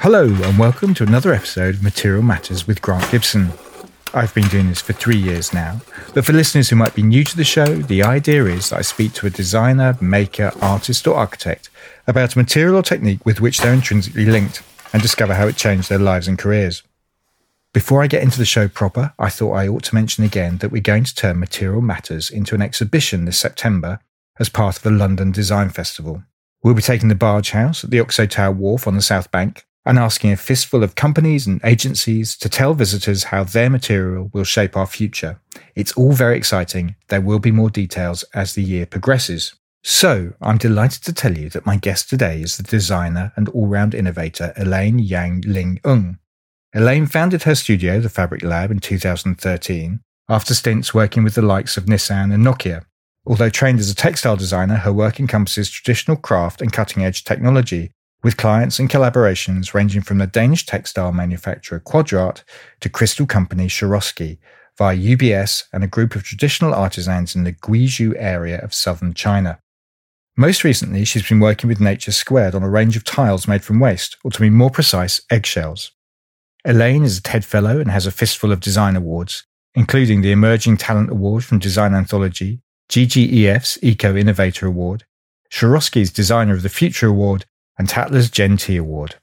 Hello, and welcome to another episode of Material Matters with Grant Gibson. I've been doing this for three years now, but for listeners who might be new to the show, the idea is that I speak to a designer, maker, artist, or architect about a material or technique with which they're intrinsically linked and discover how it changed their lives and careers. Before I get into the show proper, I thought I ought to mention again that we're going to turn Material Matters into an exhibition this September as part of the London Design Festival. We'll be taking the Barge House at the Oxo Tower Wharf on the South Bank and asking a fistful of companies and agencies to tell visitors how their material will shape our future. It's all very exciting. There will be more details as the year progresses. So, I'm delighted to tell you that my guest today is the designer and all round innovator Elaine Yan Ling Ng. Elaine founded her studio, the Fabric Lab, in 2013 after stints working with the likes of Nissan and Nokia. Although trained as a textile designer, her work encompasses traditional craft and cutting edge technology, with clients and collaborations ranging from the Danish textile manufacturer Kvadrat to crystal company Swarovski via UBS and a group of traditional artisans in the Guizhou area of southern China. Most recently, she's been working with Nature Squared on a range of tiles made from waste, or to be more precise, eggshells. Elaine is a TED Fellow and has a fistful of design awards, including the Emerging Talent Award from Design Anthology, GGEF's Eco Innovator Award, Swarovski's Designer of the Future Award, and Tatler's Gen T Award.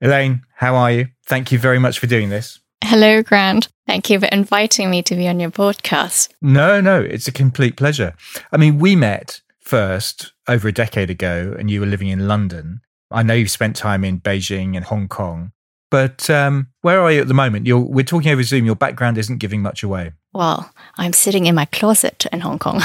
Elaine, how are you? Thank you very much for doing this. Hello, Grant. Thank you for inviting me to be on your podcast. No, no, it's a complete pleasure. I mean, we met first over a decade ago, and you were living in London. I know you've spent time in Beijing and Hong Kong. But um, where are you at the moment? You're, we're talking over Zoom. Your background isn't giving much away. Well, I'm sitting in my closet in Hong Kong.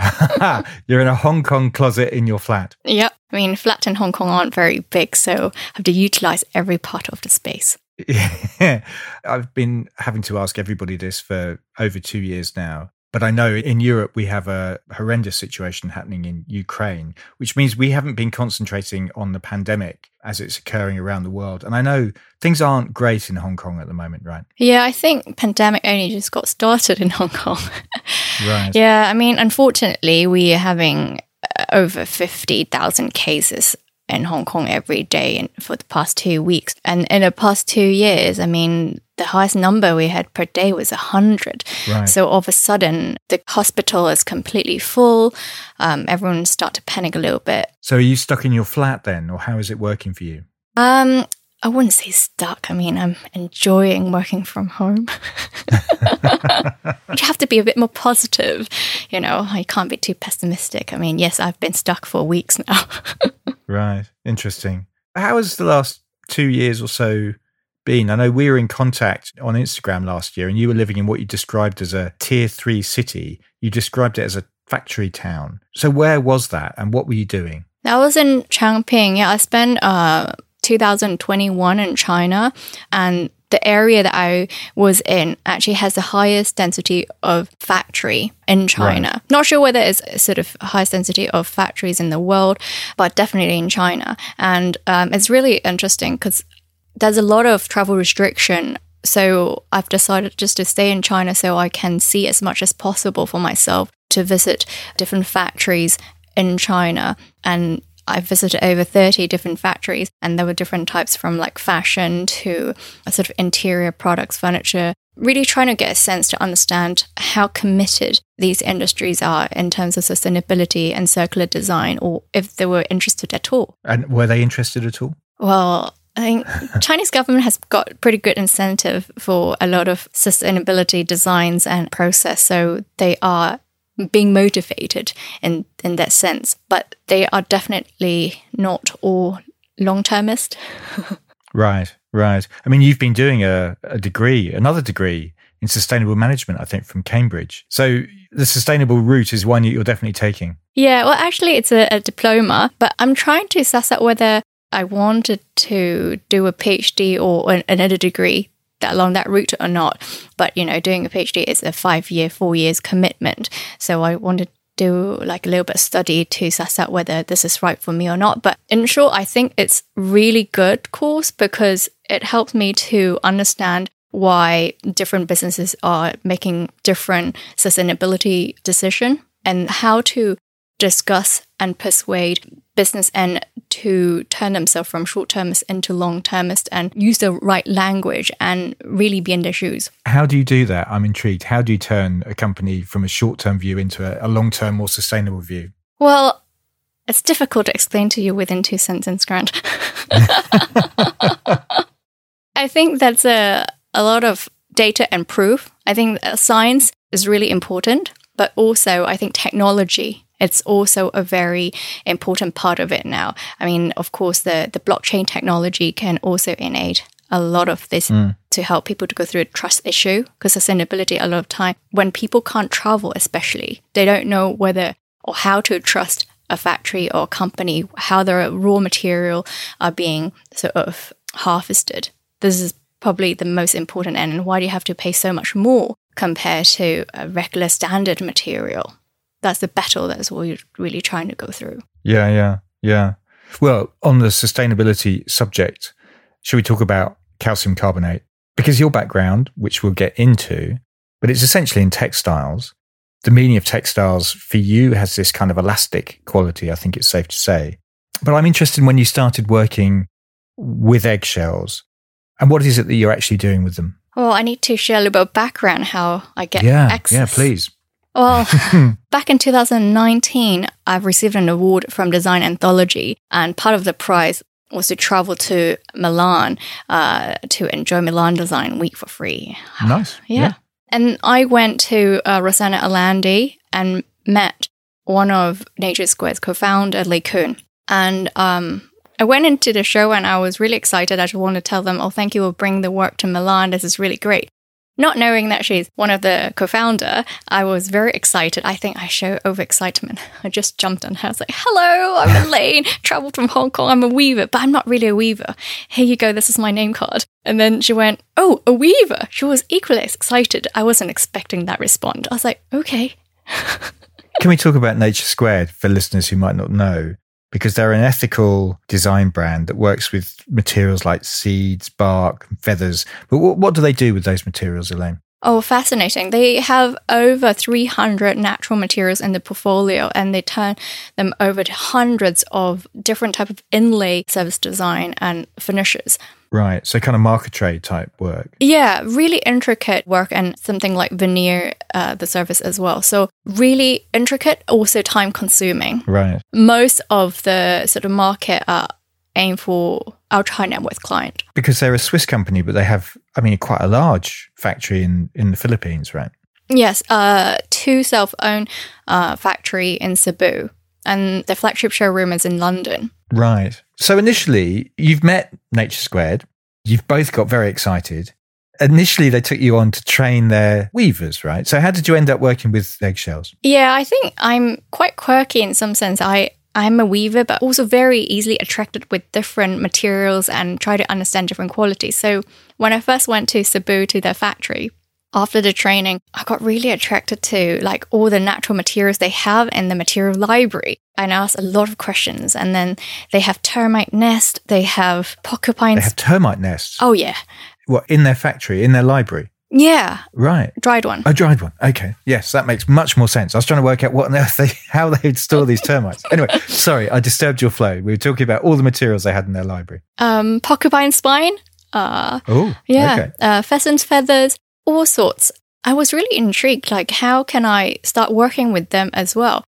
You're in a Hong Kong closet in your flat. Yep. I mean, flats in Hong Kong aren't very big, so I have to utilize every part of the space. Yeah. I've been having to ask everybody this for over two years now. But I know in Europe we have a horrendous situation happening in Ukraine, which means we haven't been concentrating on the pandemic as it's occurring around the world. And I know things aren't great in Hong Kong at the moment, right? Yeah, I think pandemic only just got started in Hong Kong. right. Yeah, I mean, unfortunately, we are having uh, over 50,000 cases in Hong Kong every day for the past two weeks. And in the past two years, I mean, the highest number we had per day was 100. Right. So all of a sudden, the hospital is completely full. Um, everyone start to panic a little bit. So are you stuck in your flat then, or how is it working for you? Um, I wouldn't say stuck. I mean, I'm enjoying working from home. you have to be a bit more positive. You know, I can't be too pessimistic. I mean, yes, I've been stuck for weeks now. right. Interesting. How has the last two years or so been? I know we were in contact on Instagram last year and you were living in what you described as a tier three city. You described it as a factory town. So where was that and what were you doing? That was in Changping. Yeah, I spent uh 2021 in China and the area that I was in actually has the highest density of factory in China. Right. Not sure whether it's sort of highest density of factories in the world, but definitely in China. And um, it's really interesting because there's a lot of travel restriction. So I've decided just to stay in China so I can see as much as possible for myself to visit different factories in China and I visited over 30 different factories, and there were different types from like fashion to uh, sort of interior products, furniture, really trying to get a sense to understand how committed these industries are in terms of sustainability and circular design, or if they were interested at all. And were they interested at all? Well, I think Chinese government has got pretty good incentive for a lot of sustainability designs and process, so they are being motivated in in that sense but they are definitely not all long termist right right. I mean you've been doing a, a degree another degree in sustainable management i think from cambridge. So the sustainable route is one you're definitely taking. Yeah well actually it's a, a diploma but i'm trying to suss out whether i wanted to do a phd or an, another degree that along that route or not. But you know, doing a PhD is a five year, four years commitment. So I wanted to do like a little bit of study to suss out whether this is right for me or not. But in short, I think it's really good course because it helps me to understand why different businesses are making different sustainability decision and how to discuss and persuade business and to turn themselves from short termist into long termist and use the right language and really be in their shoes. How do you do that? I'm intrigued. How do you turn a company from a short term view into a, a long term, more sustainable view? Well, it's difficult to explain to you within two sentences, Grant. I think that's a, a lot of data and proof. I think science is really important, but also I think technology it's also a very important part of it now. I mean, of course, the, the blockchain technology can also innate a lot of this mm. to help people to go through a trust issue because sustainability a lot of time when people can't travel especially they don't know whether or how to trust a factory or a company how their raw material are being sort of harvested this is probably the most important end. And why do you have to pay so much more compared to a regular standard material? That's the battle that's what you're really trying to go through. Yeah, yeah, yeah. Well, on the sustainability subject, should we talk about calcium carbonate? Because your background, which we'll get into, but it's essentially in textiles. The meaning of textiles for you has this kind of elastic quality, I think it's safe to say. But I'm interested when you started working with eggshells and what is it that you're actually doing with them? Well, I need to share a little bit of background how I get yeah, access. Yeah, please. Well, back in 2019, I've received an award from Design Anthology, and part of the prize was to travel to Milan uh, to enjoy Milan Design Week for free. Nice. yeah. yeah. And I went to uh, Rossana Orlandi and met one of Nature Square's co-founder, Lei Kun. And um, I went into the show and I was really excited. I just wanted to tell them, oh, thank you for bringing the work to Milan. This is really great. Not knowing that she's one of the co-founder, I was very excited. I think I show overexcitement. I just jumped on her. I was like, hello, I'm Elaine, traveled from Hong Kong. I'm a weaver, but I'm not really a weaver. Here you go. This is my name card. And then she went, oh, a weaver. She was equally excited. I wasn't expecting that response. I was like, okay. Can we talk about Nature Squared for listeners who might not know? Because they're an ethical design brand that works with materials like seeds, bark, feathers. But what, what do they do with those materials, Elaine? Oh, fascinating. They have over 300 natural materials in the portfolio and they turn them over to hundreds of different type of inlay service design and finishes. Right. So kind of marquetry type work. Yeah, really intricate work and something like veneer, uh, the service as well. So really intricate, also time consuming. Right. Most of the sort of market are aimed for ultra high net worth client. Because they're a Swiss company, but they have, I mean, quite a large factory in, in the Philippines, right? Yes, uh, two self-owned uh, factory in Cebu, and the flagship showroom is in London. Right. So initially, you've met Nature Squared. You've both got very excited. Initially, they took you on to train their weavers, right? So how did you end up working with eggshells? Yeah, I think I'm quite quirky in some sense. I I'm a weaver, but also very easily attracted with different materials and try to understand different qualities. So when I first went to Cebu to their factory, after the training, I got really attracted to like all the natural materials they have in the material library. And ask a lot of questions. And then they have termite nest, they have porcupines. They have termite nests. Oh yeah. What in their factory, in their library? Yeah. Right. Dried one. A dried one. Okay. Yes, that makes much more sense. I was trying to work out what on earth they, how they'd store these termites. Anyway, sorry, I disturbed your flow. We were talking about all the materials they had in their library. Um, porcupine spine. Uh, oh, yeah. Okay. Uh, pheasant feathers, all sorts. I was really intrigued, like, how can I start working with them as well?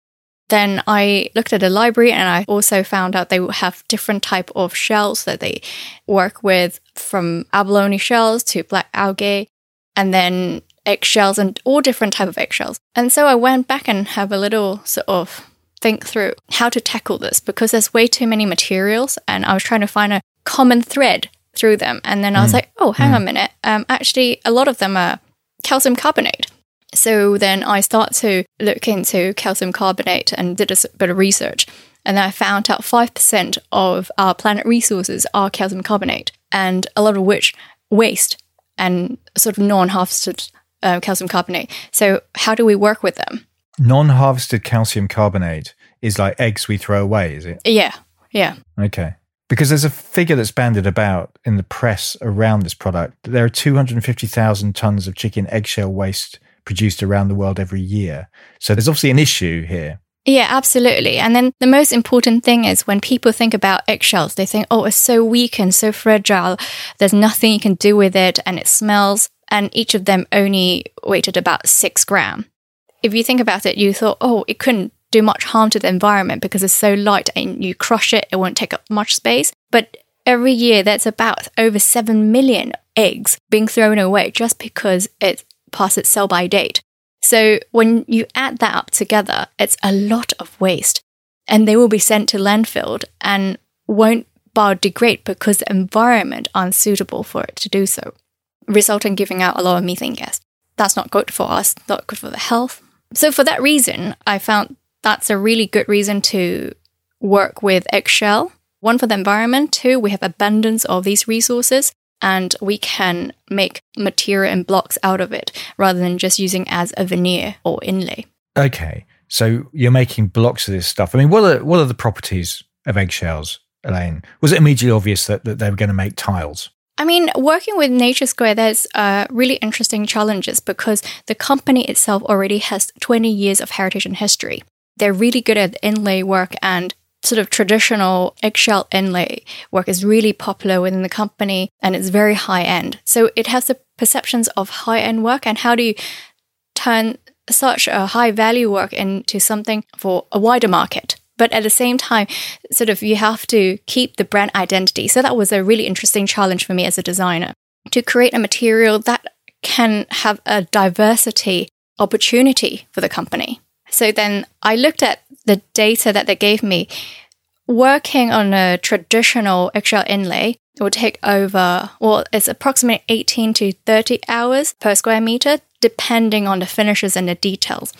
Then I looked at the library and I also found out they have different type of shells that they work with from abalone shells to black algae and then eggshells and all different type of eggshells. And so I went back and have a little sort of think through how to tackle this because there's way too many materials and I was trying to find a common thread through them. And then I was mm. like, oh, hang mm. on a minute. Um, actually, a lot of them are calcium carbonate. So then I start to look into calcium carbonate and did a bit of research. And then I found out 5% of our planet resources are calcium carbonate, and a lot of which waste and sort of non harvested uh, calcium carbonate. So, how do we work with them? Non harvested calcium carbonate is like eggs we throw away, is it? Yeah. Yeah. Okay. Because there's a figure that's banded about in the press around this product. There are 250,000 tons of chicken eggshell waste produced around the world every year. So there's obviously an issue here. Yeah, absolutely. And then the most important thing is when people think about eggshells, they think, oh, it's so weak and so fragile. There's nothing you can do with it and it smells. And each of them only weighted about six gram. If you think about it, you thought, oh, it couldn't do much harm to the environment because it's so light and you crush it, it won't take up much space. But every year, that's about over 7 million eggs being thrown away just because it passed its sell by date. So when you add that up together, it's a lot of waste. And they will be sent to landfill and won't biodegrade because the environment aren't suitable for it to do so, resulting in giving out a lot of methane gas. That's not good for us, not good for the health. So for that reason, I found that's a really good reason to work with eggshell. One for the environment, two, we have abundance of these resources and we can make material and blocks out of it rather than just using as a veneer or inlay. Okay. So you're making blocks of this stuff. I mean, what are what are the properties of eggshells, Elaine? Was it immediately obvious that, that they were going to make tiles? I mean, working with Nature Square, there's uh, really interesting challenges because the company itself already has 20 years of heritage and history. They're really good at inlay work and sort of traditional eggshell inlay work is really popular within the company and it's very high end. So it has the perceptions of high end work and how do you turn such a high value work into something for a wider market? But at the same time, sort of you have to keep the brand identity. So that was a really interesting challenge for me as a designer to create a material that can have a diversity opportunity for the company. So then I looked at the data that they gave me. Working on a traditional eggshell inlay would take over, well, it's approximately 18 to 30 hours per square meter, depending on the finishes and the details.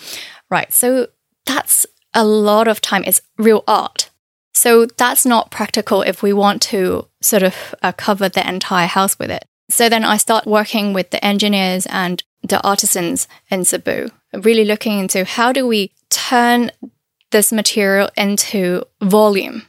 Right. So that's a lot of time. It's real art. So that's not practical if we want to sort of uh, cover the entire house with it. So then I start working with the engineers and the artisans in Cebu, really looking into how do we turn this material into volume.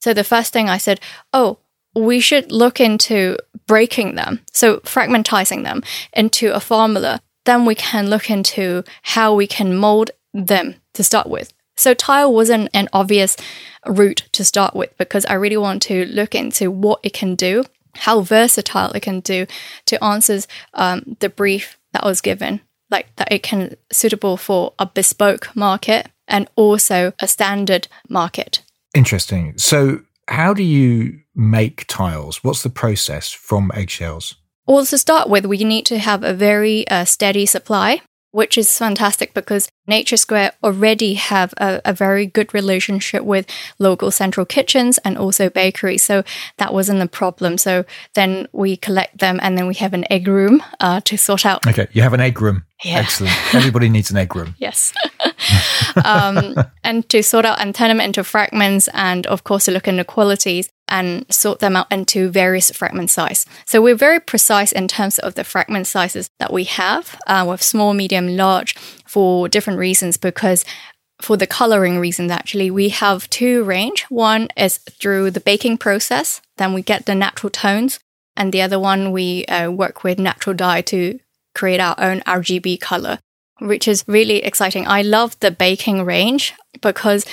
So the first thing I said, oh, we should look into breaking them, so fragmentizing them into a formula. Then we can look into how we can mold them to start with. So tile wasn't an obvious route to start with because I really want to look into what it can do, how versatile it can do to answer um, the brief that was given, like that it can suitable for a bespoke market and also a standard market. Interesting. So how do you make tiles? What's the process from eggshells? Well, to start with, we need to have a very uh, steady supply which is fantastic because Nature Square already have a, a, very good relationship with local central kitchens and also bakeries. So that wasn't a problem. So then we collect them and then we have an egg room uh, to sort out. Okay, you have an egg room. Yeah. Excellent. Everybody needs an egg room. yes. um, and to sort out and turn them into fragments and of course to look into qualities and sort them out into various fragment size. So we're very precise in terms of the fragment sizes that we have uh, with small, medium, large for different reasons because for the coloring reasons actually we have two range one is through the baking process then we get the natural tones and the other one we uh, work with natural dye to create our own rgb color which is really exciting i love the baking range because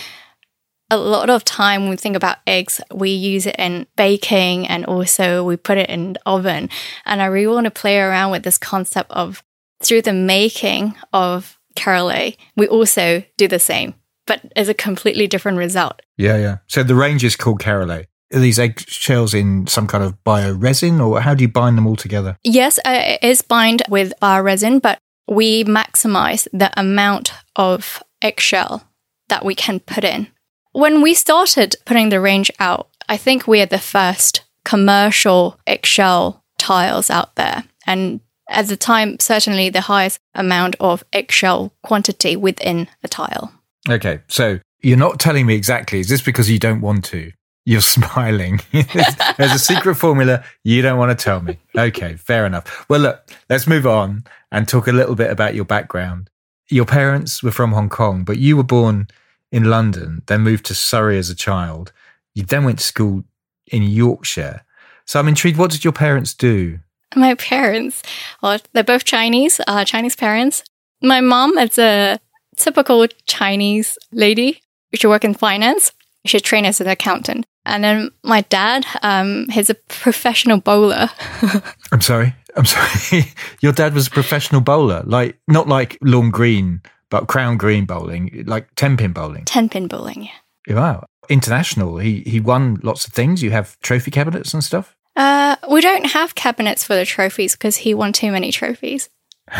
a lot of time when we think about eggs, we use it in baking and also we put it in the oven. And I really want to play around with this concept of through the making of caraway, we also do the same, but as a completely different result. Yeah, yeah. So the range is called caraway. Are these eggshells in some kind of bio resin, or how do you bind them all together? Yes, uh, it is bind with bio resin, but we maximize the amount of eggshell that we can put in when we started putting the range out, I think we are the first commercial eggshell tiles out there. And at the time, certainly the highest amount of eggshell quantity within a tile. Okay, so you're not telling me exactly. Is this because you don't want to? You're smiling. There's a secret formula you don't want to tell me. Okay, fair enough. Well, look, let's move on and talk a little bit about your background. Your parents were from Hong Kong, but you were born in London, then moved to Surrey as a child. You then went to school in Yorkshire. So I'm intrigued. What did your parents do? My parents, well, they're both Chinese, uh, Chinese parents. My mom is a typical Chinese lady. She should work in finance. She trained as an accountant. And then my dad, um, he's a professional bowler. I'm sorry. I'm sorry. Your dad was a professional bowler, like not like lawn green, but crown green bowling, like ten pin bowling. Ten pin bowling, yeah. Wow, international. He he won lots of things. You have trophy cabinets and stuff. Uh, we don't have cabinets for the trophies because he won too many trophies.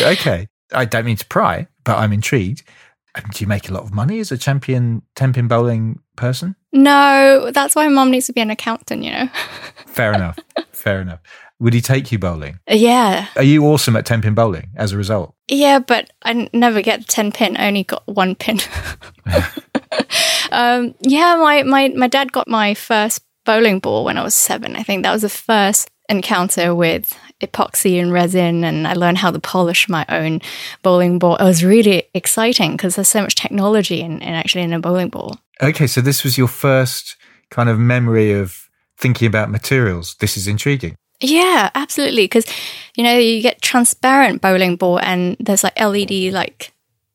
okay, I don't mean to pry, but I'm intrigued. Do you make a lot of money as a champion ten pin bowling person? No, that's why mom needs to be an accountant. You know. Fair enough. Fair enough. Would he take you bowling? Yeah. Are you awesome at 10 pin bowling as a result? Yeah, but I never get 10 pin. I only got one pin. um, yeah, my, my, my dad got my first bowling ball when I was seven. I think that was the first encounter with epoxy and resin, and I learned how to polish my own bowling ball. It was really exciting because there's so much technology in, in actually in a bowling ball. Okay, so this was your first kind of memory of thinking about materials. This is intriguing. Yeah, absolutely. Because, you know, you get transparent bowling ball and there's like LED, like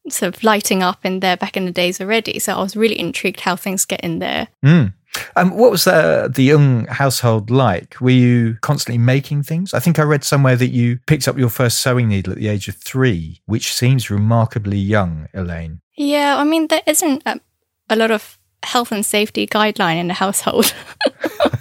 sort of lighting up in there back in the days already. So I was really intrigued how things get in there. Mm. Um, what was the, the young household like? Were you constantly making things? I think I read somewhere that you picked up your first sewing needle at the age of three, which seems remarkably young, Elaine. Yeah, I mean, there isn't a, a lot of health and safety guideline in the household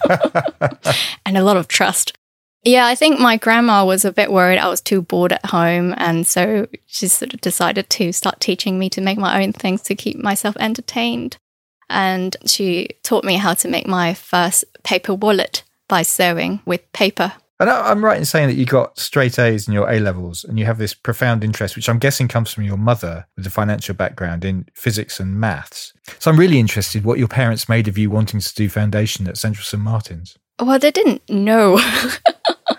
and a lot of trust. Yeah, I think my grandma was a bit worried I was too bored at home. And so she sort of decided to start teaching me to make my own things to keep myself entertained. And she taught me how to make my first paper wallet by sewing with paper. And I'm right in saying that you got straight A's in your A levels and you have this profound interest, which I'm guessing comes from your mother with a financial background in physics and maths. So I'm really interested what your parents made of you wanting to do foundation at Central St. Martin's. Well, they didn't know.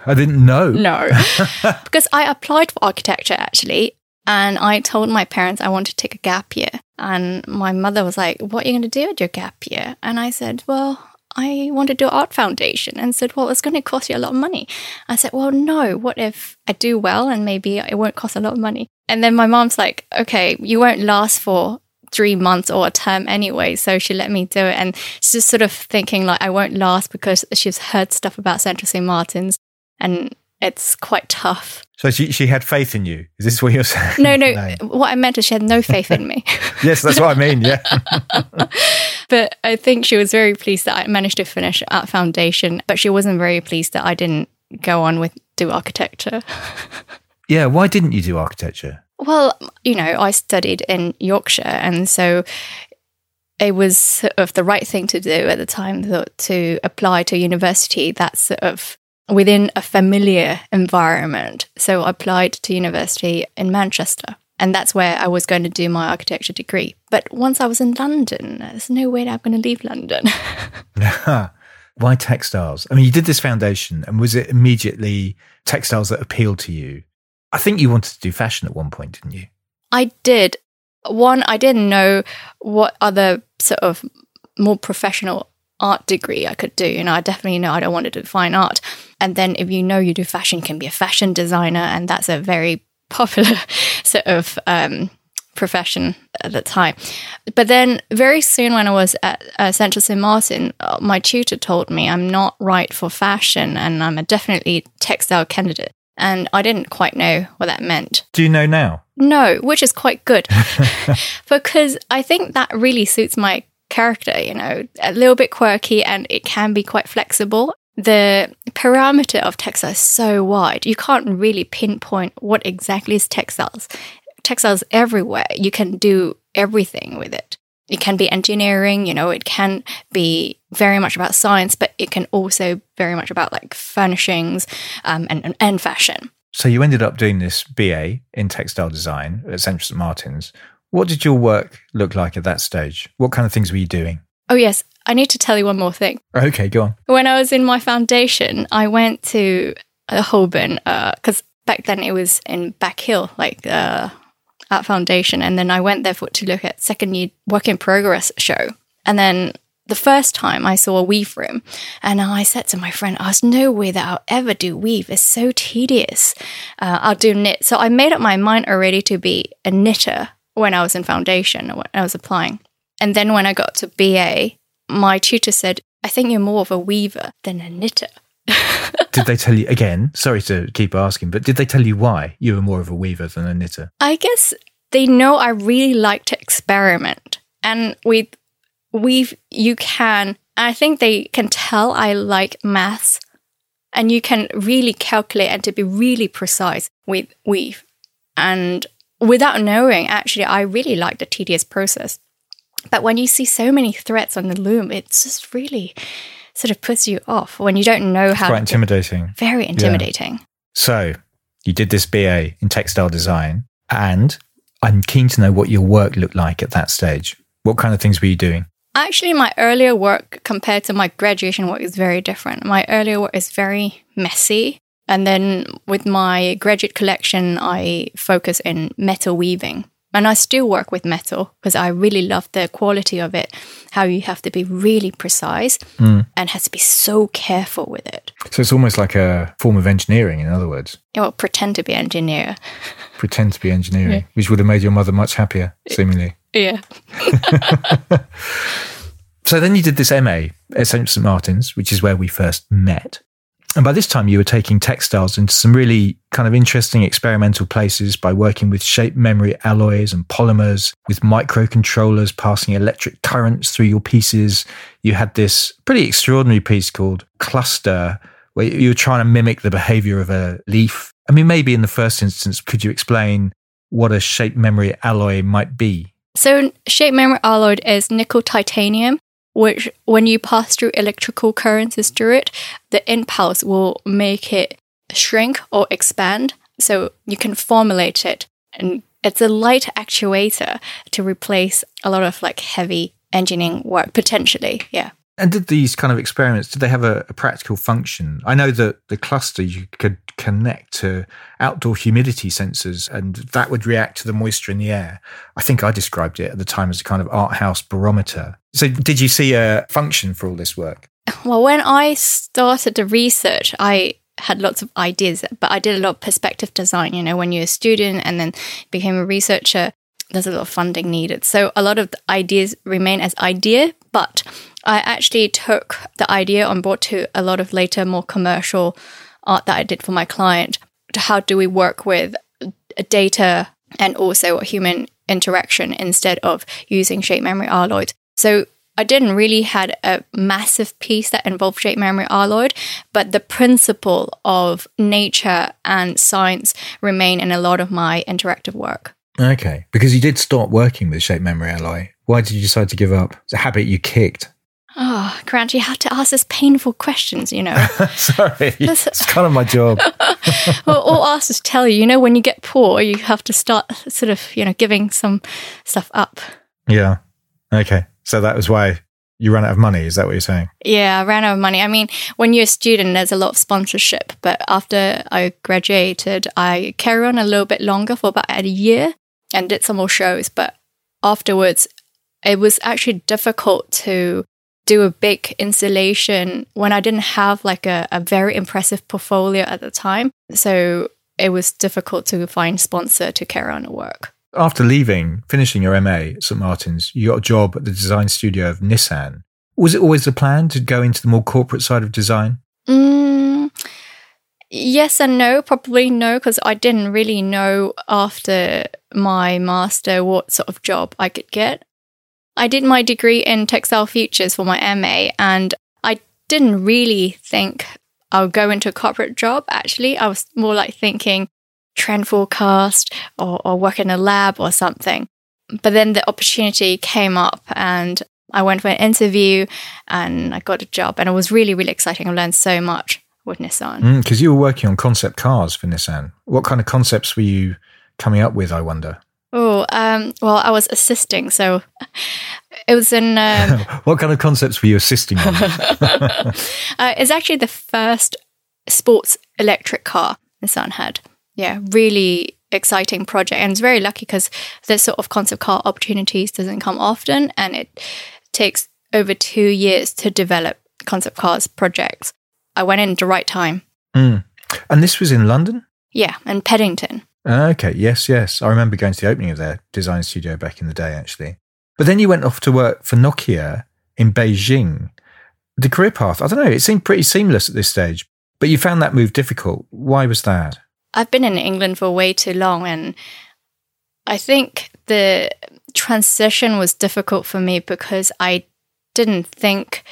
I didn't know. No. because I applied for architecture actually. And I told my parents I wanted to take a gap year. And my mother was like, What are you going to do at your gap year? And I said, Well, I want to do art foundation and said, well, it's going to cost you a lot of money. I said, well, no, what if I do well and maybe it won't cost a lot of money? And then my mom's like, okay, you won't last for three months or a term anyway. So she let me do it. And she's just sort of thinking like I won't last because she's heard stuff about Central St. Martin's and it's quite tough. So she, she had faith in you. Is this what you're saying? No, no. what I meant is she had no faith in me. yes, that's what I mean. Yeah. but I think she was very pleased that I managed to finish at foundation, but she wasn't very pleased that I didn't go on with do architecture. yeah. Why didn't you do architecture? Well, you know, I studied in Yorkshire, and so it was sort of the right thing to do at the time to, apply to university that's sort of within a familiar environment. So I applied to university in Manchester. And that's where I was going to do my architecture degree. But once I was in London, there's no way that I'm going to leave London. Why textiles? I mean, you did this foundation, and was it immediately textiles that appealed to you? I think you wanted to do fashion at one point, didn't you? I did. One, I didn't know what other sort of more professional art degree I could do. You know, I definitely know I don't want to do fine art. And then if you know you do fashion, can be a fashion designer, and that's a very popular sort of um, profession at the time. But then, very soon, when I was at uh, Central St. Martin, uh, my tutor told me I'm not right for fashion and I'm a definitely textile candidate. And I didn't quite know what that meant. Do you know now? No, which is quite good because I think that really suits my character, you know, a little bit quirky and it can be quite flexible. The parameter of textiles is so wide, you can't really pinpoint what exactly is textiles. Textiles everywhere. You can do everything with it. It can be engineering, you know, it can be very much about science, but it can also very much about like furnishings um, and, and fashion. So you ended up doing this BA in textile design at Central St. Martin's. What did your work look like at that stage? What kind of things were you doing? Oh, yes. I need to tell you one more thing. Okay, go on. When I was in my foundation, I went to uh, Holborn because uh, back then it was in Back Hill, like uh, at foundation. And then I went there for, to look at second year work in progress show. And then the first time I saw a weave room, and I said to my friend, "There's no way that I'll ever do weave. It's so tedious. Uh, I'll do knit." So I made up my mind already to be a knitter when I was in foundation, when I was applying. And then when I got to BA, my tutor said, I think you're more of a weaver than a knitter. did they tell you again? Sorry to keep asking, but did they tell you why you were more of a weaver than a knitter? I guess they know I really like to experiment. And with weave, you can, I think they can tell I like maths and you can really calculate and to be really precise with weave. And without knowing, actually, I really like the tedious process. But when you see so many threads on the loom, it's just really sort of puts you off when you don't know how. Quite intimidating. Very intimidating. Yeah. So you did this BA in textile design, and I'm keen to know what your work looked like at that stage. What kind of things were you doing? Actually, my earlier work compared to my graduation work is very different. My earlier work is very messy. And then with my graduate collection, I focus in metal weaving. And I still work with metal because I really love the quality of it, how you have to be really precise mm. and has to be so careful with it. So it's almost like a form of engineering, in other words. Yeah, well, pretend to be engineer. Pretend to be engineering, yeah. which would have made your mother much happier, seemingly. Yeah. so then you did this MA at St. Martin's, which is where we first met. And by this time, you were taking textiles into some really kind of interesting experimental places by working with shape memory alloys and polymers, with microcontrollers passing electric currents through your pieces. You had this pretty extraordinary piece called Cluster, where you were trying to mimic the behavior of a leaf. I mean, maybe in the first instance, could you explain what a shape memory alloy might be? So, shape memory alloy is nickel titanium, which, when you pass through electrical currents through it, the impulse will make it shrink or expand. So, you can formulate it. And it's a light actuator to replace a lot of like heavy engineering work, potentially. Yeah. And did these kind of experiments, did they have a, a, practical function? I know that the cluster you could connect to outdoor humidity sensors and that would react to the moisture in the air. I think I described it at the time as a kind of art house barometer. So did you see a function for all this work? Well, when I started the research, I had lots of ideas, but I did a lot of perspective design. You know, when you're a student and then became a researcher, there's a lot of funding needed. So a lot of the ideas remain as idea, but I actually took the idea on board to a lot of later, more commercial art that I did for my client. How do we work with data and also human interaction instead of using shape memory alloys? So I didn't really had a massive piece that involved shape memory alloy, but the principle of nature and science remain in a lot of my interactive work. Okay, because you did start working with shape memory alloy. Why did you decide to give up? It's a habit you kicked. Oh, Grant, you have to ask us painful questions, you know. Sorry. it's kind of my job. well, all artists tell you, you know, when you get poor, you have to start sort of, you know, giving some stuff up. Yeah. Okay. So that was why you ran out of money. Is that what you're saying? Yeah, I ran out of money. I mean, when you're a student, there's a lot of sponsorship. But after I graduated, I carried on a little bit longer for about a year and did some more shows. But afterwards, it was actually difficult to do a big installation when I didn't have like a, a very impressive portfolio at the time. So it was difficult to find sponsor to carry on the work. After leaving, finishing your MA at St. Martin's, you got a job at the design studio of Nissan. Was it always the plan to go into the more corporate side of design? Mm, yes and no. Probably no, because I didn't really know after my master what sort of job I could get. I did my degree in textile futures for my MA, and I didn't really think I'll go into a corporate job. Actually, I was more like thinking trend forecast or, or work in a lab or something. But then the opportunity came up, and I went for an interview, and I got a job, and it was really, really exciting. I learned so much with Nissan. Because mm, you were working on concept cars for Nissan. What kind of concepts were you coming up with? I wonder. Oh, um, well, I was assisting, so it was in. Um, what kind of concepts were you assisting on? uh, it's actually the first sports electric car Nissan had. Yeah, really exciting project, and it's very lucky because this sort of concept car opportunities doesn't come often, and it takes over two years to develop concept cars projects. I went in at the right time. Mm. And this was in London. Yeah, in Paddington. Okay, yes, yes. I remember going to the opening of their design studio back in the day, actually. But then you went off to work for Nokia in Beijing. The career path, I don't know, it seemed pretty seamless at this stage, but you found that move difficult. Why was that? I've been in England for way too long, and I think the transition was difficult for me because I didn't think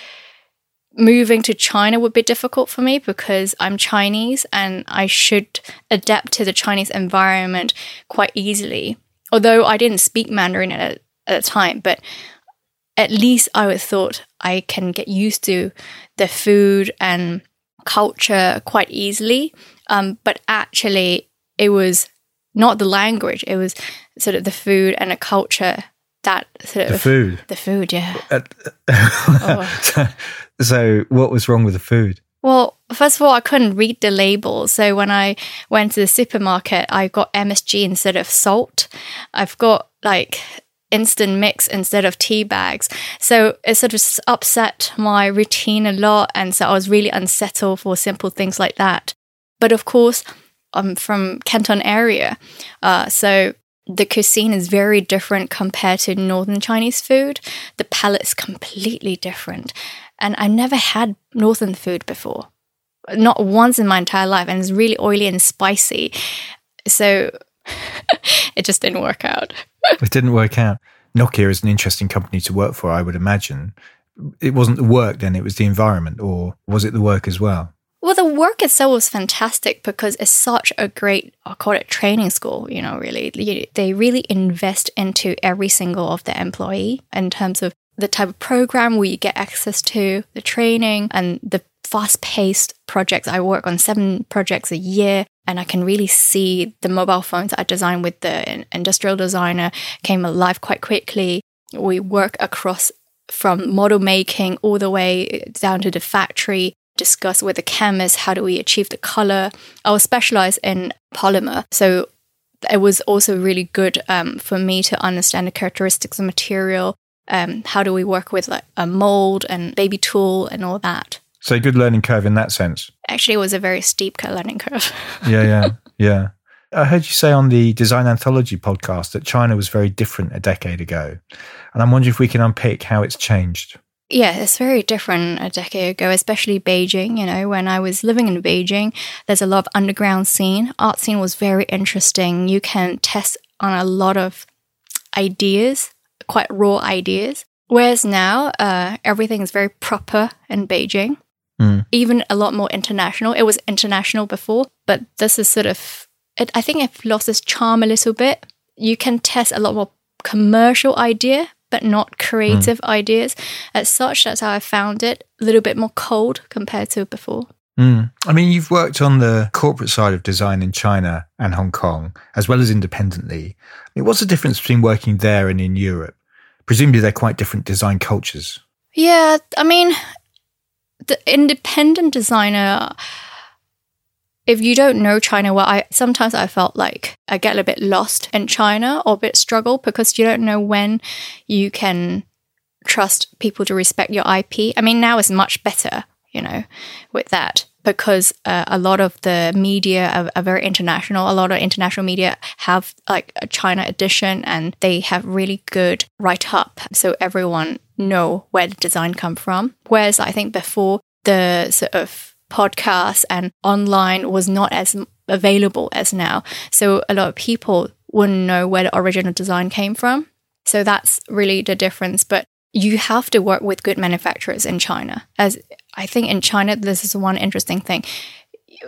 moving to China would be difficult for me because I'm Chinese and I should adapt to the Chinese environment quite easily. Although I didn't speak Mandarin at, at the time, but at least I would thought I can get used to the food and culture quite easily. Um, but actually, it was not the language; it was sort of the food and the culture that sort The of food. the food. Yeah. so, so what was wrong with the food? Well, first of all, I couldn't read the label. So when I went to the supermarket, I got MSG instead of salt. I've got like instant mix instead of tea bags. So it sort of upset my routine a lot. And so I was really unsettled for simple things like that. But of course, I'm from Canton area. Uh, so the cuisine is very different compared to northern Chinese food. The palate is completely different. And I never had northern food before. Not once in my entire life. And it's really oily and spicy. So it just didn't work out. It didn't work out. Nokia is an interesting company to work for, I would imagine. It wasn't the work then, it was the environment, or was it the work as well? Well, the work itself was fantastic because it's such a great, I call it training school, you know, really. They really invest into every single of their employee in terms of the type of program where you get access to, the training, and the fast paced projects. I work on seven projects a year, and I can really see the mobile phones I designed with the industrial designer came alive quite quickly. We work across from model making all the way down to the factory discuss with the chemist how do we achieve the color i was specialized in polymer so it was also really good um, for me to understand the characteristics of material um, how do we work with like a mold and baby tool and all that So, good learning curve in that sense. actually it was a very steep learning curve Yeah, yeah, yeah. I heard you say on the Design Anthology podcast that China was very different a decade ago. And I'm wondering if we can unpick how it's changed. Yeah, it's very different a decade ago, especially Beijing. You know, when I was living in Beijing, there's a lot of underground scene. Art scene was very interesting. You can test on a lot of ideas, quite raw ideas. Whereas now, uh, everything is very proper in Beijing, Mm. even a lot more international. It was international before, but this is sort of, it, I think it lost its charm a little bit. You can test a lot more commercial idea, but not creative ideas. As such, that's how I found it a little bit more cold compared to before. Mm. I mean, you've worked on the corporate side of design in China and Hong Kong, as well as independently. I mean, what's the difference between working there and in Europe? Presumably, they're quite different design cultures. Yeah, I mean, the independent designer. If you don't know China well, I sometimes I felt like I get a bit lost in China or a bit struggle because you don't know when you can trust people to respect your IP. I mean, now it's much better, you know, with that because uh, a lot of the media are, are very international. A lot of international media have like a China edition, and they have really good write up, so everyone know where the design come from. Whereas I think before the sort of podcast and online was not as available as now, so a lot of people wouldn't know where the original design came from. So that's really the difference. But you have to work with good manufacturers in China. As I think in China, this is one interesting thing.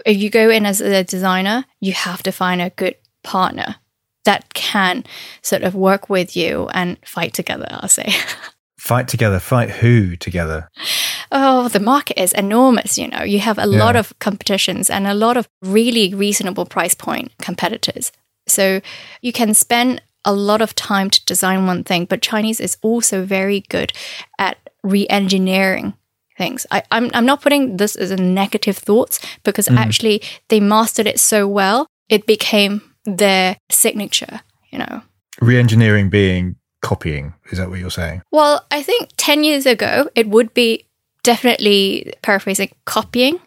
If you go in as a designer, you have to find a good partner that can sort of work with you and fight together, I'll say. Fight together, fight who together? Oh, the market is enormous, you know. You have a lot of competitions and a lot of really reasonable price point competitors. So you can spend a lot of time to design one thing, but Chinese is also very good at re-engineering things. I, I'm I'm not putting this as a negative thoughts because mm. actually they mastered it so well, it became their signature, you know. Re engineering being copying. Is that what you're saying? Well, I think 10 years ago, it would be definitely paraphrasing copying,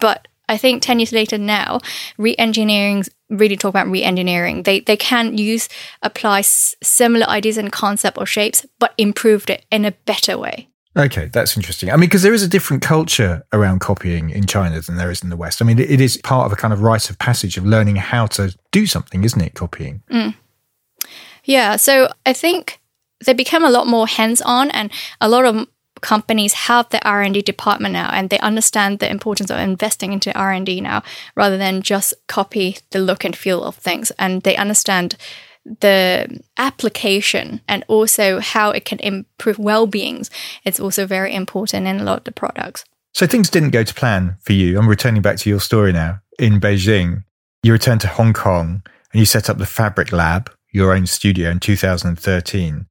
but I think 10 years later now, re engineering really talk about re-engineering. They they can use apply s- similar ideas and concept or shapes, but improved it in a better way. Okay, that's interesting. I mean, because there is a different culture around copying in China than there is in the West. I mean, it is part of a kind of rite of passage of learning how to do something, isn't it? Copying. Mm. Yeah, so I think they become a lot more hands-on, and a lot of companies have the R&D department now and they understand the importance of investing into R&D now rather than just copy the look and feel of things and they understand the application and also how it can improve well-beings it's also very important in a lot of the products So things didn't go to plan for you. I'm returning back to your story now. In Beijing, you returned to Hong Kong and you set up the Fabrick Lab, your own studio in 2013.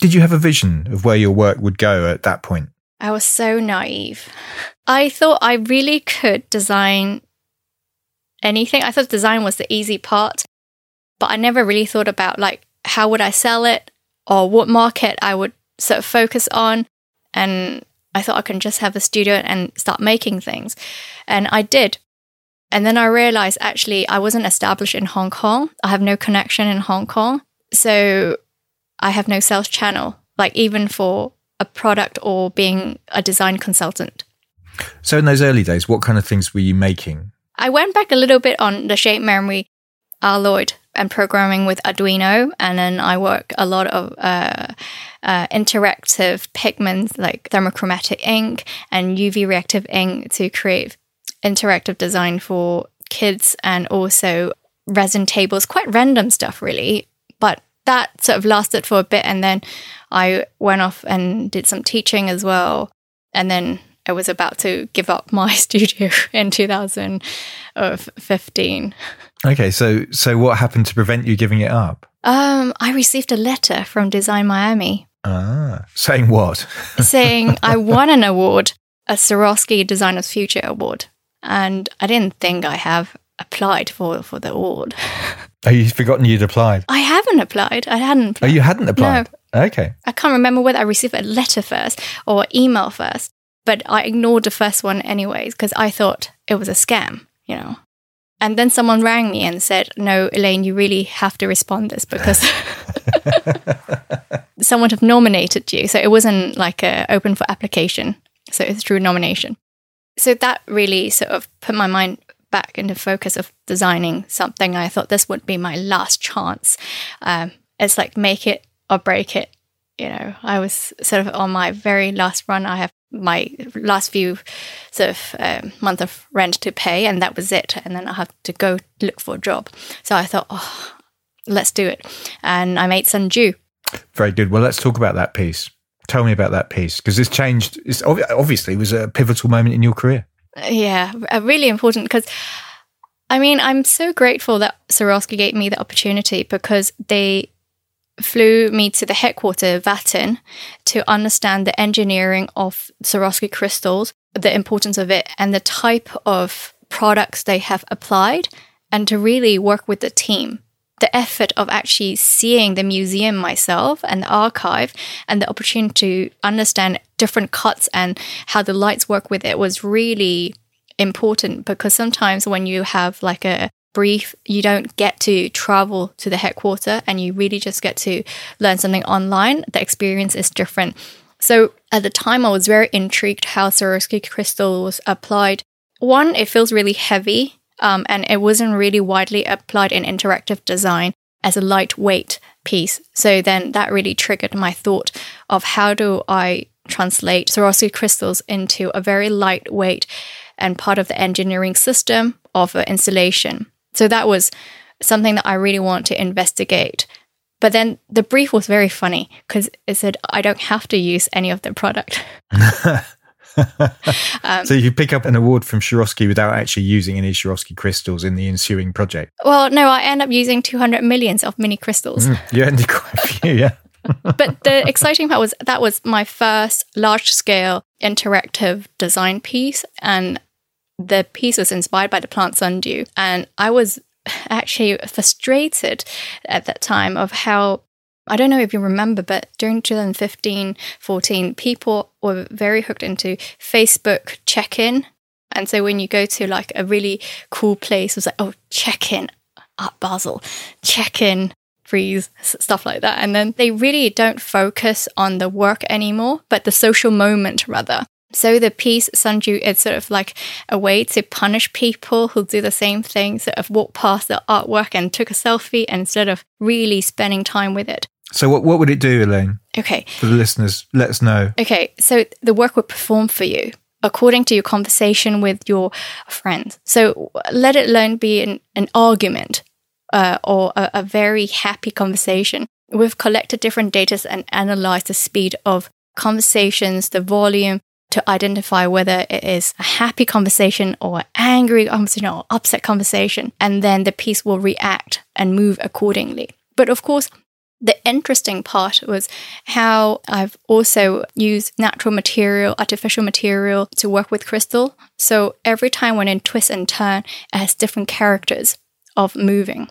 Did you have a vision of where your work would go at that point? I was so naive. I thought I really could design anything. I thought design was the easy part, but I never really thought about like how would I sell it or what market I would sort of focus on. And I thought I can just have a studio and start making things. And I did. And then I realized actually I wasn't established in Hong Kong. I have no connection in Hong Kong. So I have no sales channel, like even for a product or being a design consultant. So in those early days, what kind of things were you making? I went back a little bit on the shape memory alloyed and programming with Arduino, and then I work a lot of uh, uh, interactive pigments like thermochromatic ink and UV reactive ink to create interactive design for kids and also resin tables, quite random stuff, really. That sort of lasted for a bit, and then I went off and did some teaching as well. And then I was about to give up my studio in 2015. Okay, so so what happened to prevent you giving it up? Um, I received a letter from Design Miami Ah, saying what? saying I won an award, a Swarovski Designer's Future Award, and I didn't think I have applied for for the award. Oh, you'd forgotten you'd applied. I haven't applied. I hadn't. Applied. Oh, you hadn't applied. No. Okay. I can't remember whether I received a letter first or email first, but I ignored the first one anyways because I thought it was a scam, you know. And then someone rang me and said, "No, Elaine, you really have to respond this because someone have nominated you. So it wasn't like a open for application. So it's through nomination. So that really sort of put my mind back into focus of designing something. I thought this would be my last chance. Um, it's like make it or break it. You know, I was sort of on my very last run. I have my last few sort of um, month of rent to pay, and that was it. And then I have to go look for a job. So I thought, oh, let's do it. And I made Sundew. Very good. Well, let's talk about that piece. Tell me about that piece because this changed. It's ob- obviously was a pivotal moment in your career. Yeah, really important because I mean, I'm so grateful that Swarovski gave me the opportunity because they flew me to the headquarters, Wattens, to understand the engineering of Swarovski crystals, the importance of it, and the type of products they have applied, and to really work with the team. The effort of actually seeing the museum myself and the archive and the opportunity to understand different cuts and how the lights work with it was really important because sometimes when you have like a brief, you don't get to travel to the headquarter and you really just get to learn something online. The experience is different. So at the time, I was very intrigued how Swarovski crystal was applied. One, it feels really heavy, um, and it wasn't really widely applied in interactive design as a lightweight piece. So then that really triggered my thought of how do I translate Swarovski crystals into a very lightweight and part of the engineering system of an installation. So that was something that I really want to investigate. But then the brief was very funny because it said I don't have to use any of the product. Um, so you pick up an award from Swarovski without actually using any Swarovski crystals in the ensuing project. Well, no, I end up using 200 millions of mini crystals. Mm, you earned quite a few, yeah. But the exciting part was that was my first large scale interactive design piece. And the piece was inspired by the plant sundew. And I was actually frustrated at that time of how I don't know if you remember, but during 2015 14, people were very hooked into Facebook check in. And so when you go to like a really cool place, it was like, oh, check in. Art Basel, check in, Frieze, stuff like that. And then they really don't focus on the work anymore, but the social moment rather. So the piece Sundew is sort of like a way to punish people who do the same thing, sort of walk past the artwork and took a selfie instead of really spending time with it. So what what would it do, Elaine? Okay. For the listeners, let us know. Okay, so the work would perform for you according to your conversation with your friends. So let it alone be an, an argument uh, or a, a very happy conversation. We've collected different data and analyzed the speed of conversations, the volume, to identify whether it is a happy conversation or angry conversation or upset conversation. And then the piece will react and move accordingly. But of course, the interesting part was how I've also used natural material, artificial material to work with crystal. So every time when it twists and turn, it has different characters of moving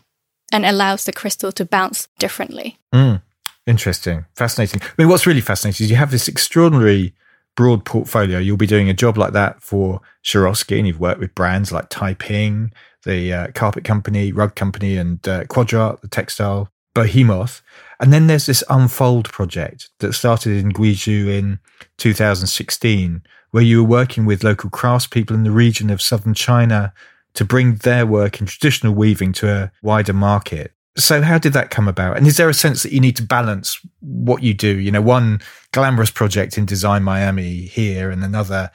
and allows the crystal to bounce differently. Mm, interesting. Fascinating. I mean, what's really fascinating is you have this extraordinary broad portfolio. You'll be doing a job like that for Swarovski, and you've worked with brands like Taiping, the uh, carpet company, rug company, and uh, the textile behemoth. And then there's this Unfold project that started in Guizhou in 2016, where you were working with local craftspeople in the region of southern China to bring their work in traditional weaving to a wider market. So, how did that come about? And is there a sense that you need to balance what you do? You know, one glamorous project in Design Miami here, and another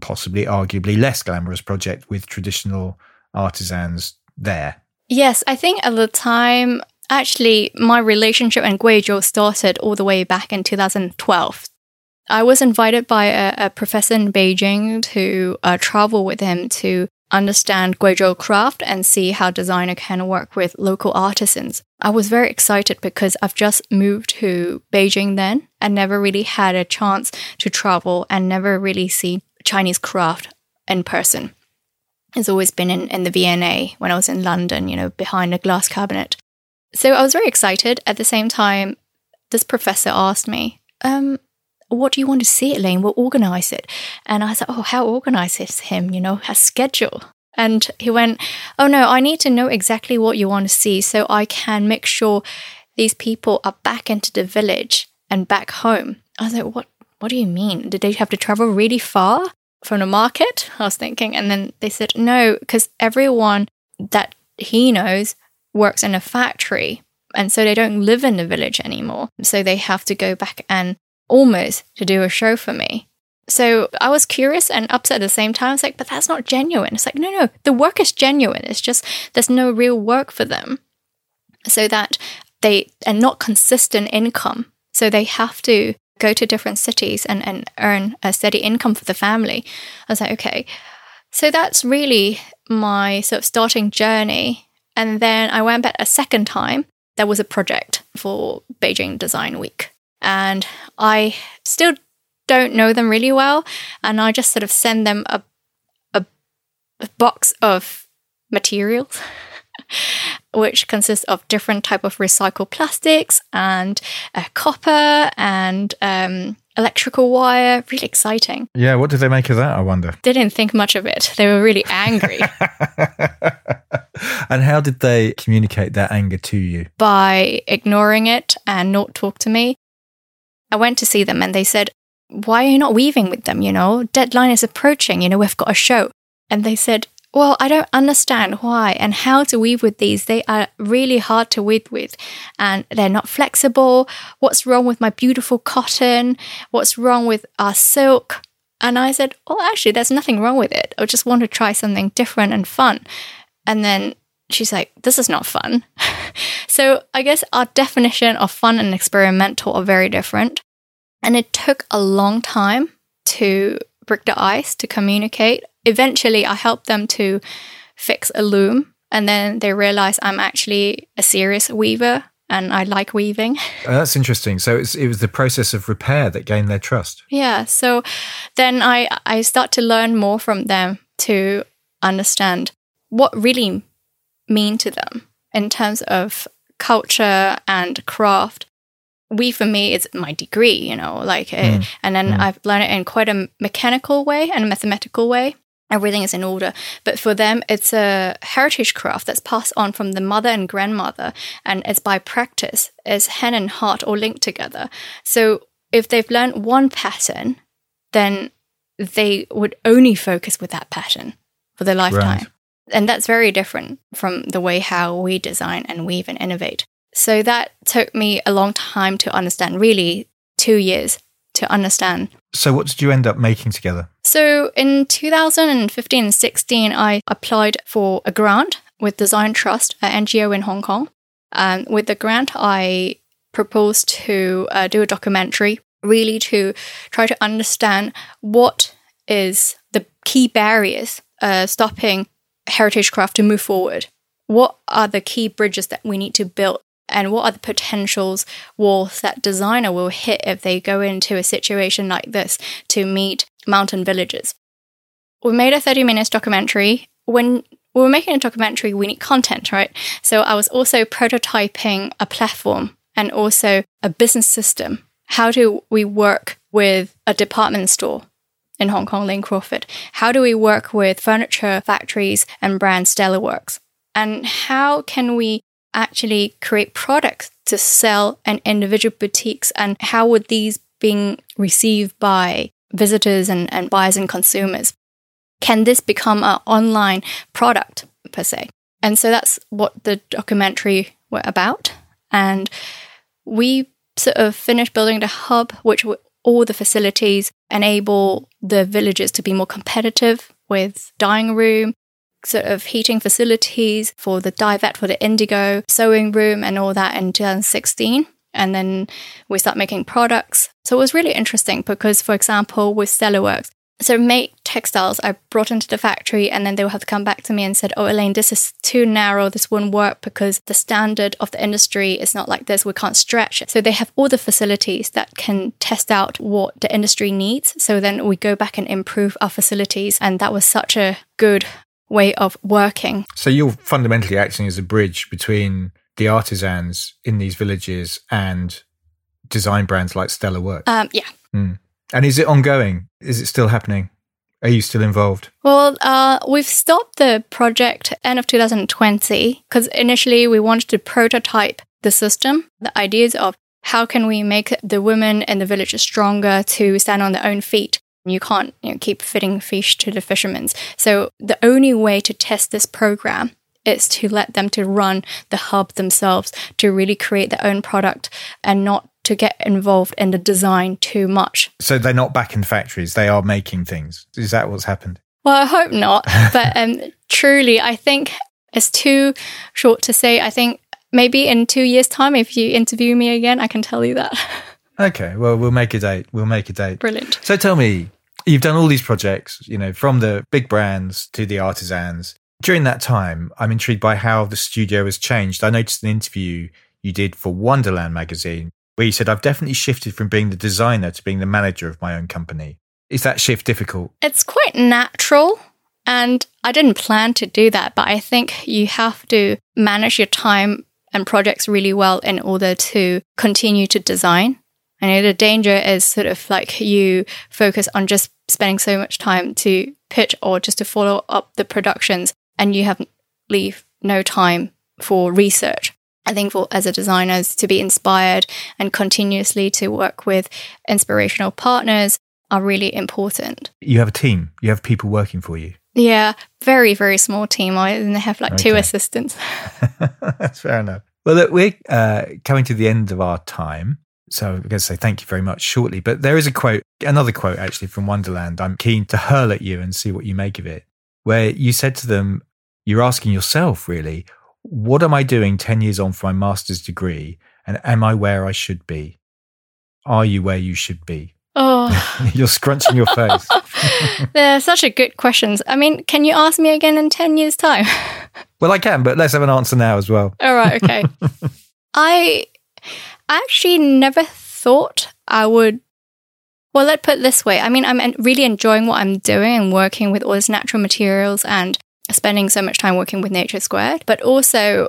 possibly, arguably less glamorous project with traditional artisans there. Yes, I think at the time, actually, my relationship and Guizhou started all the way back in 2012. I was invited by a, a professor in Beijing to uh, travel with him to understand Guizhou craft and see how designer can work with local artisans. I was very excited because I've just moved to Beijing then and never really had a chance to travel and never really see Chinese craft in person. It's always been in, in the V&A when I was in London, you know, behind a glass cabinet. So I was very excited. At the same time, this professor asked me, um, what do you want to see, Elaine? We'll organize it. And I said, Oh, how organize him? You know, has schedule. And he went, Oh no, I need to know exactly what you want to see so I can make sure these people are back into the village and back home. I was like, What what do you mean? Did they have to travel really far from the market? I was thinking. And then they said, No, because everyone that he knows works in a factory. And so they don't live in the village anymore. So they have to go back and almost to do a show for me. So I was curious and upset at the same time. It's like, but that's not genuine. It's like, no, no, the work is genuine. It's just there's no real work for them. So that they are not consistent income. So they have to go to different cities and, and earn a steady income for the family. I was like, okay. So that's really my sort of starting journey. And then I went back a second time. There was a project for Beijing Design Week and I still don't know them really well, and I just sort of send them a a, a box of materials. which consists of different type of recycled plastics and uh, copper and um, electrical wire. Really exciting. Yeah, what did they make of that? I wonder. Didn't think much of it. They were really angry. and how did they communicate their anger to you? By ignoring it and not talk to me. I went to see them and they said, Why are you not weaving with them? You know, deadline is approaching, you know, we've got a show. And they said, Well, I don't understand why and how to weave with these. They are really hard to weave with and they're not flexible. What's wrong with my beautiful cotton? What's wrong with our silk? And I said, Well, actually, there's nothing wrong with it. I just want to try something different and fun. And then she's like, This is not fun. so I guess our definition of fun and experimental are very different. And it took a long time to break the ice, to communicate. Eventually, I helped them to fix a loom. And then they realized I'm actually a serious weaver and I like weaving. Oh, that's interesting. So it was the process of repair that gained their trust. Yeah. So then I, I start to learn more from them to understand what really mean to them in terms of culture and craft we for me is my degree you know like mm. and then mm. i've learned it in quite a mechanical way and a mathematical way everything is in order. But for them, it's a heritage craft that's passed on from the mother and grandmother, and it's by practice. It's hand and heart all linked together. So if they've learned one pattern, then they would only focus with that pattern for their lifetime. Right. And that's very different from the way how we design and weave and innovate. So that took me a long time to understand, really two years to understand. So what did you end up making together? So in 2015 and 16, I applied for a grant with Design Trust, an NGO in Hong Kong. And with the grant, I proposed to uh, do a documentary, really to try to understand what is the key barriers uh, stopping heritage craft to move forward. What are the key bridges that we need to build and what are the potentials walls that designer will hit if they go into a situation like this to meet mountain villagers. We made a 30 minutes documentary. When we were making a documentary, we need content, right? So I was also prototyping a platform and also a business system. How do we work with a department store in Hong Kong, Lane Crawford? How do we work with furniture factories and brand Stellar Works? And how can we actually create products to sell in individual boutiques and how would these being received by visitors and, and buyers and consumers can this become an online product per se and so that's what the documentary were about and we sort of finished building the hub which all the facilities enable the villages to be more competitive with dining room sort of heating facilities for the dye vat for the indigo sewing room and all that in 2016 and then we start making products. So it was really interesting because for example with Stellar Works so make textiles I brought into the factory and then they will have to come back to me and said, Oh Elaine, this is too narrow, this won't work because the standard of the industry is not like this, we can't stretch it. So they have all the facilities that can test out what the industry needs. So then we go back and improve our facilities. And that was such a good way of working. So you're fundamentally acting as a bridge between the artisans in these villages and design brands like Stellar Work. Um, yeah. Mm. And is it ongoing? Is it still happening? Are you still involved? Well, uh, we've stopped the project end of 2020 because initially we wanted to prototype the system, the ideas of how can we make the women in the village stronger to stand on their own feet you can't you know, keep fitting fish to the fishermen. So the only way to test this program is to let them to run the hub themselves to really create their own product and not to get involved in the design too much. So they're not back in factories; they are making things. Is that what's happened? Well, I hope not. but um, truly, I think it's too short to say. I think maybe in two years' time, if you interview me again, I can tell you that. Okay, well, we'll make a date. We'll make a date. Brilliant. So tell me, You've done all these projects, you know, from the big brands to the artisans. During that time, I'm intrigued by how the studio has changed. I noticed an interview you did for Wonderland magazine where you said, I've definitely shifted from being the designer to being the manager of my own company. Is that shift difficult? It's quite natural. And I didn't plan to do that, but I think you have to manage your time and projects really well in order to continue to design. I know the danger is sort of like you focus on just spending so much time to pitch or just to follow up the productions and you have leave no time for research. I think for as a designer to be inspired and continuously to work with inspirational partners are really important. You have a team. You have people working for you. Yeah, very very small team. I and they have like okay. two assistants. That's fair enough. Well, look, we're uh, coming to the end of our time. So I'm going to say thank you very much shortly. But there is a quote, another quote actually from Wonderland. I'm keen to hurl at you and see what you make of it, where you said to them, You're asking yourself, really, what am I doing 10 years on for my master's degree? And am I where I should be? Are you where you should be? Oh, you're scrunching your face. They're such a good questions. I mean, can you ask me again in 10 years' time? well, I can, but let's have an answer now as well. All right, okay. I I actually never thought I would. Well, let's put it this way. I mean, I'm really enjoying what I'm doing and working with all these natural materials and spending so much time working with Nature Squared. But also,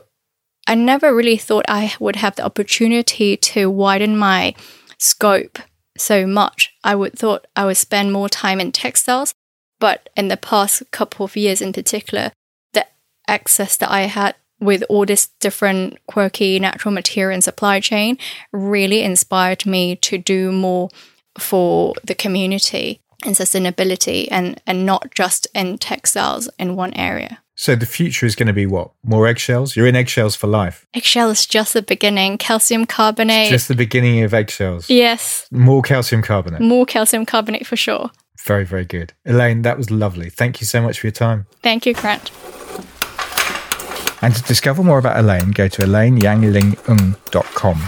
I never really thought I would have the opportunity to widen my scope so much. I would thought I would spend more time in textiles. But in the past couple of years in particular, the access that I had with all this different quirky natural material and supply chain really inspired me to do more for the community and sustainability and, and not just in textiles in one area. So the future is going to be what? More eggshells? You're in eggshells for life. Eggshell is just the beginning. Calcium carbonate. Just the beginning of eggshells. yes. More calcium carbonate. More calcium carbonate for sure. Very, very good. Elaine, that was lovely. Thank you so much for your time. Thank you, Grant. And to discover more about Elaine, go to elaineyanlingng.com.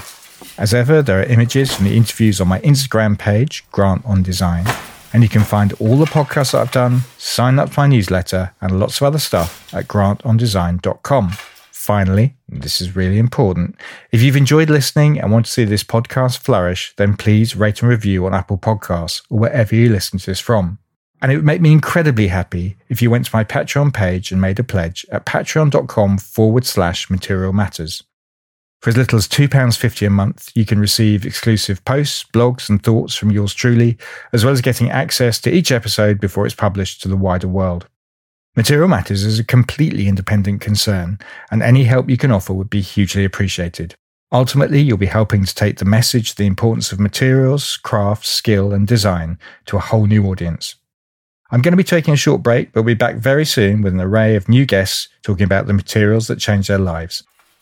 As ever, there are images from the interviews on my Instagram page, Grant on Design. And you can find all the podcasts that I've done, sign up for my newsletter, and lots of other stuff at grantondesign.com. Finally, this is really important, if you've enjoyed listening and want to see this podcast flourish, then please rate and review on Apple Podcasts or wherever you listen to this from. And it would make me incredibly happy if you went to my Patreon page and made a pledge at patreon.com forward slash material matters. For as little as £2.50 a month, you can receive exclusive posts, blogs, and thoughts from yours truly, as well as getting access to each episode before it's published to the wider world. Material Matters is a completely independent concern, and any help you can offer would be hugely appreciated. Ultimately, you'll be helping to take the message, the importance of materials, craft, skill, and design to a whole new audience. I'm going to be taking a short break, but we'll be back very soon with an array of new guests talking about the materials that change their lives.